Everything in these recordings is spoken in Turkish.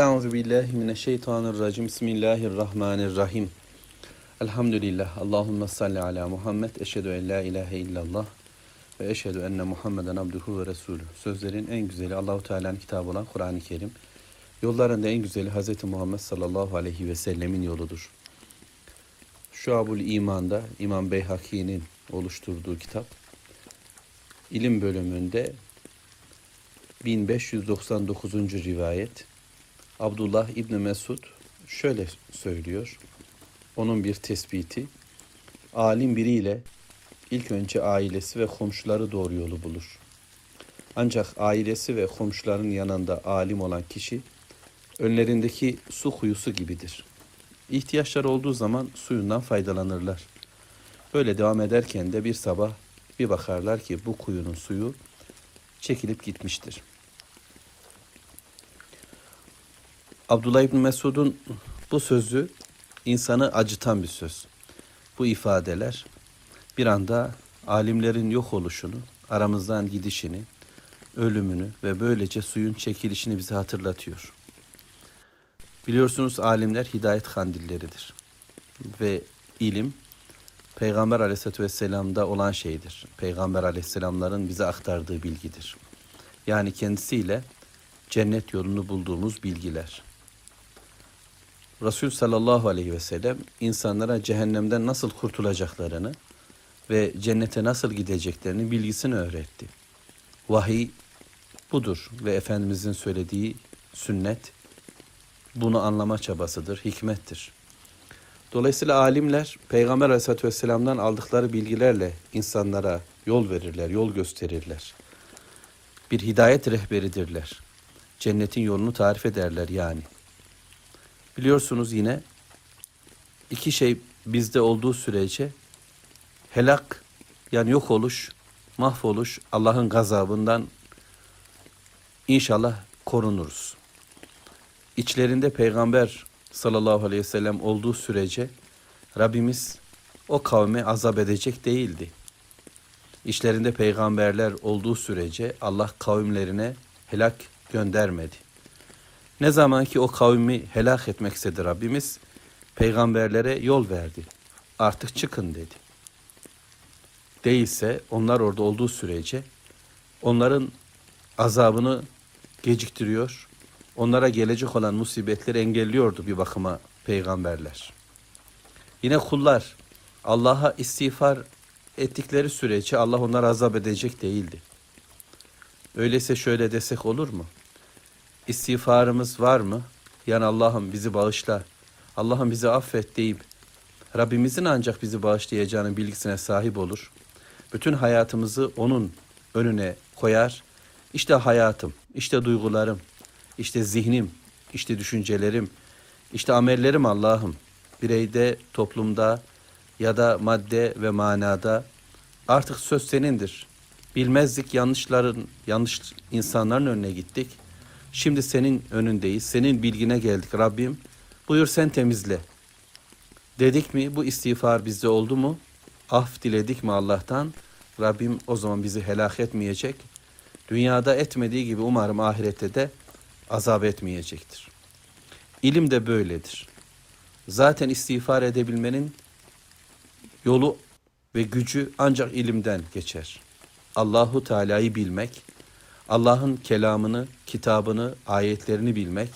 Euzu billahi mineşşeytanirracim. Bismillahirrahmanirrahim. Elhamdülillah. Allahumme salli ala Muhammed. Eşhedü en la ilahe illallah ve eşhedü enne Muhammeden abduhu ve resulü. Sözlerin en güzeli Allahu Teala'nın kitabı olan Kur'an-ı Kerim. Yolların da en güzeli Hz. Muhammed sallallahu aleyhi ve sellemin yoludur. Şuabul İman'da İmam Beyhaki'nin oluşturduğu kitap ilim bölümünde 1599. rivayet Abdullah İbni Mesud şöyle söylüyor. Onun bir tespiti. Alim biriyle ilk önce ailesi ve komşuları doğru yolu bulur. Ancak ailesi ve komşuların yanında alim olan kişi önlerindeki su kuyusu gibidir. İhtiyaçları olduğu zaman suyundan faydalanırlar. Böyle devam ederken de bir sabah bir bakarlar ki bu kuyunun suyu çekilip gitmiştir. Abdullah İbni Mesud'un bu sözü insanı acıtan bir söz. Bu ifadeler bir anda alimlerin yok oluşunu, aramızdan gidişini, ölümünü ve böylece suyun çekilişini bize hatırlatıyor. Biliyorsunuz alimler hidayet kandilleridir. Ve ilim Peygamber aleyhissalatü vesselam'da olan şeydir. Peygamber aleyhisselamların bize aktardığı bilgidir. Yani kendisiyle cennet yolunu bulduğumuz bilgiler. Resul sallallahu aleyhi ve sellem insanlara cehennemden nasıl kurtulacaklarını ve cennete nasıl gideceklerinin bilgisini öğretti. Vahiy budur ve Efendimizin söylediği sünnet bunu anlama çabasıdır, hikmettir. Dolayısıyla alimler Peygamber Aleyhisselatü Vesselam'dan aldıkları bilgilerle insanlara yol verirler, yol gösterirler. Bir hidayet rehberidirler. Cennetin yolunu tarif ederler yani. Biliyorsunuz yine iki şey bizde olduğu sürece helak yani yok oluş, mahvoluş Allah'ın gazabından inşallah korunuruz. İçlerinde peygamber sallallahu aleyhi ve sellem olduğu sürece Rabbimiz o kavme azap edecek değildi. İçlerinde peygamberler olduğu sürece Allah kavimlerine helak göndermedi. Ne zaman ki o kavmi helak etmek istedi Rabbimiz, peygamberlere yol verdi. Artık çıkın dedi. Değilse onlar orada olduğu sürece onların azabını geciktiriyor, onlara gelecek olan musibetleri engelliyordu bir bakıma peygamberler. Yine kullar Allah'a istiğfar ettikleri sürece Allah onları azap edecek değildi. Öyleyse şöyle desek olur mu? İstiğfarımız var mı? Yani Allah'ım bizi bağışla, Allah'ım bizi affet deyip Rabbimizin ancak bizi bağışlayacağının bilgisine sahip olur. Bütün hayatımızı onun önüne koyar. İşte hayatım, işte duygularım, işte zihnim, işte düşüncelerim, işte amellerim Allah'ım. Bireyde, toplumda ya da madde ve manada artık söz senindir. Bilmezdik yanlışların, yanlış insanların önüne gittik. Şimdi senin önündeyiz, senin bilgine geldik Rabbim. Buyur sen temizle. Dedik mi bu istiğfar bizde oldu mu? Af diledik mi Allah'tan? Rabbim o zaman bizi helak etmeyecek. Dünyada etmediği gibi umarım ahirette de azap etmeyecektir. İlim de böyledir. Zaten istiğfar edebilmenin yolu ve gücü ancak ilimden geçer. Allahu Teala'yı bilmek, Allah'ın kelamını, kitabını, ayetlerini bilmek,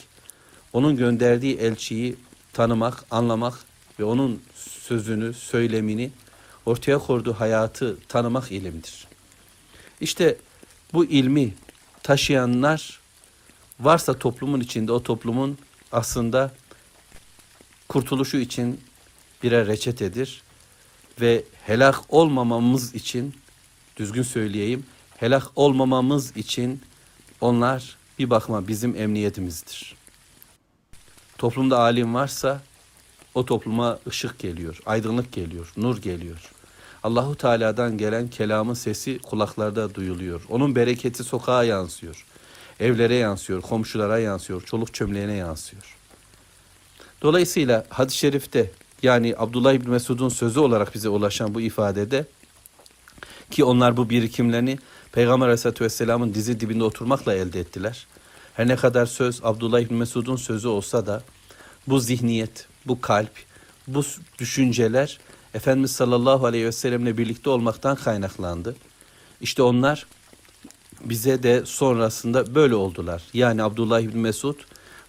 onun gönderdiği elçiyi tanımak, anlamak ve onun sözünü, söylemini, ortaya koyduğu hayatı tanımak ilimdir. İşte bu ilmi taşıyanlar varsa toplumun içinde o toplumun aslında kurtuluşu için birer reçetedir ve helak olmamamız için düzgün söyleyeyim helak olmamamız için onlar bir bakma bizim emniyetimizdir. Toplumda alim varsa o topluma ışık geliyor, aydınlık geliyor, nur geliyor. Allahu Teala'dan gelen kelamın sesi kulaklarda duyuluyor. Onun bereketi sokağa yansıyor. Evlere yansıyor, komşulara yansıyor, çoluk çömleğine yansıyor. Dolayısıyla hadis-i şerifte yani Abdullah İbni Mesud'un sözü olarak bize ulaşan bu ifadede ki onlar bu birikimlerini Peygamber Aleyhisselatü Vesselam'ın dizi dibinde oturmakla elde ettiler. Her ne kadar söz Abdullah İbni Mesud'un sözü olsa da bu zihniyet, bu kalp, bu düşünceler Efendimiz sallallahu aleyhi ve sellemle birlikte olmaktan kaynaklandı. İşte onlar bize de sonrasında böyle oldular. Yani Abdullah İbni Mesud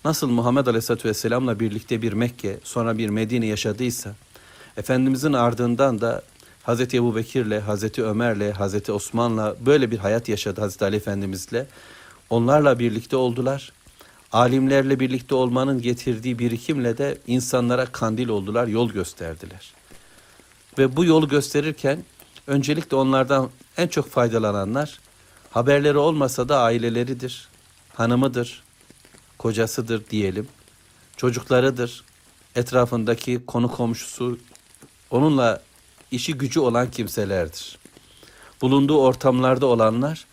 nasıl Muhammed Aleyhisselatü Vesselam'la birlikte bir Mekke sonra bir Medine yaşadıysa Efendimizin ardından da Hazreti Ebu Bekir'le, Hazreti Ömer'le, Hazreti Osman'la böyle bir hayat yaşadı Hazreti Ali Efendimiz'le. Onlarla birlikte oldular. Alimlerle birlikte olmanın getirdiği birikimle de insanlara kandil oldular, yol gösterdiler. Ve bu yolu gösterirken öncelikle onlardan en çok faydalananlar haberleri olmasa da aileleridir, hanımıdır, kocasıdır diyelim, çocuklarıdır, etrafındaki konu komşusu, onunla işi gücü olan kimselerdir. Bulunduğu ortamlarda olanlar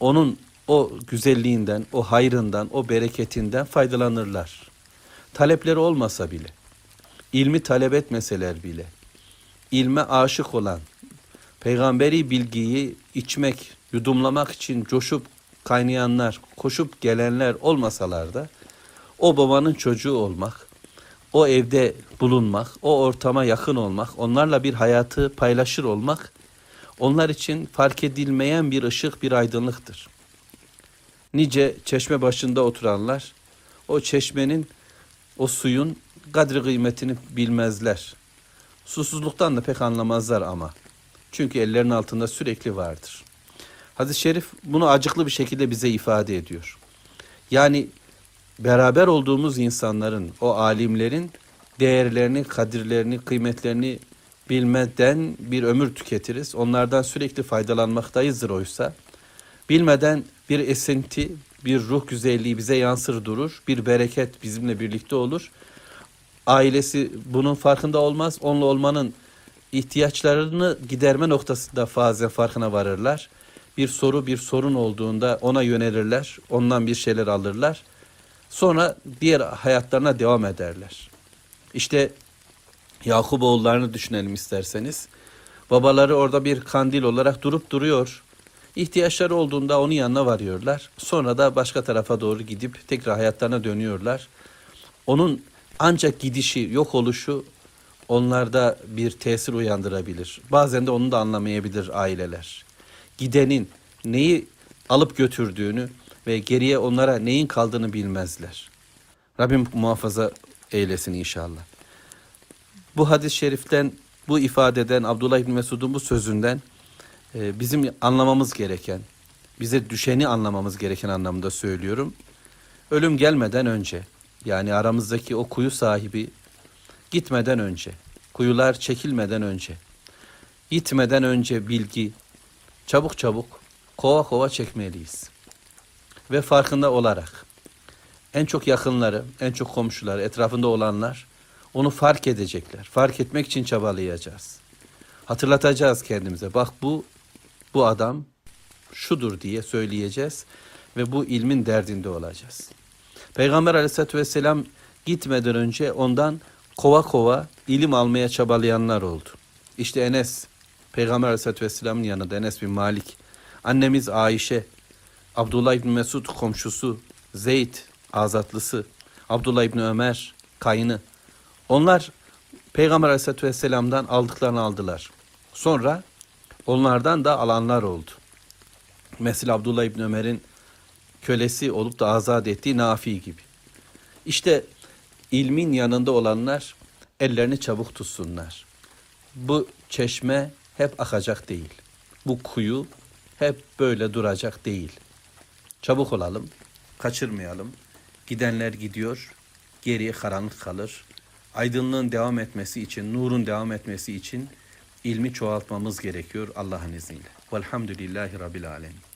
onun o güzelliğinden, o hayrından, o bereketinden faydalanırlar. Talepleri olmasa bile, ilmi talep etmeseler bile, ilme aşık olan, peygamberi bilgiyi içmek, yudumlamak için coşup kaynayanlar, koşup gelenler olmasalar da o babanın çocuğu olmak, o evde bulunmak, o ortama yakın olmak, onlarla bir hayatı paylaşır olmak onlar için fark edilmeyen bir ışık, bir aydınlıktır. Nice çeşme başında oturanlar o çeşmenin, o suyun kadri kıymetini bilmezler. Susuzluktan da pek anlamazlar ama. Çünkü ellerinin altında sürekli vardır. Hadis-i şerif bunu acıklı bir şekilde bize ifade ediyor. Yani beraber olduğumuz insanların, o alimlerin değerlerini, kadirlerini, kıymetlerini bilmeden bir ömür tüketiriz. Onlardan sürekli faydalanmaktayızdır oysa. Bilmeden bir esinti, bir ruh güzelliği bize yansır durur. Bir bereket bizimle birlikte olur. Ailesi bunun farkında olmaz. Onunla olmanın ihtiyaçlarını giderme noktasında bazen farkına varırlar. Bir soru, bir sorun olduğunda ona yönelirler. Ondan bir şeyler alırlar. Sonra diğer hayatlarına devam ederler. İşte Yakup oğullarını düşünelim isterseniz. Babaları orada bir kandil olarak durup duruyor. İhtiyaçları olduğunda onun yanına varıyorlar. Sonra da başka tarafa doğru gidip tekrar hayatlarına dönüyorlar. Onun ancak gidişi, yok oluşu onlarda bir tesir uyandırabilir. Bazen de onu da anlamayabilir aileler. Gidenin neyi alıp götürdüğünü ve geriye onlara neyin kaldığını bilmezler. Rabbim muhafaza eylesin inşallah. Bu hadis-i şeriften, bu ifadeden, Abdullah İbni Mesud'un bu sözünden e, bizim anlamamız gereken, bize düşeni anlamamız gereken anlamda söylüyorum. Ölüm gelmeden önce, yani aramızdaki o kuyu sahibi gitmeden önce, kuyular çekilmeden önce, gitmeden önce bilgi, çabuk çabuk, kova kova çekmeliyiz. Ve farkında olarak, en çok yakınları, en çok komşuları, etrafında olanlar onu fark edecekler. Fark etmek için çabalayacağız. Hatırlatacağız kendimize. Bak bu bu adam şudur diye söyleyeceğiz ve bu ilmin derdinde olacağız. Peygamber aleyhissalatü vesselam gitmeden önce ondan kova kova ilim almaya çabalayanlar oldu. İşte Enes, Peygamber aleyhissalatü vesselamın yanında Enes bin Malik, annemiz Ayşe, Abdullah İbni Mesud komşusu, Zeyd azatlısı, Abdullah İbni Ömer kayını. Onlar Peygamber Aleyhisselatü Vesselam'dan aldıklarını aldılar. Sonra onlardan da alanlar oldu. Mesela Abdullah İbni Ömer'in kölesi olup da azat ettiği Nafi gibi. İşte ilmin yanında olanlar ellerini çabuk tutsunlar. Bu çeşme hep akacak değil. Bu kuyu hep böyle duracak değil. Çabuk olalım, kaçırmayalım. Gidenler gidiyor, geriye karanlık kalır. Aydınlığın devam etmesi için, nurun devam etmesi için ilmi çoğaltmamız gerekiyor Allah'ın izniyle. Velhamdülillahi Rabbil Alemin.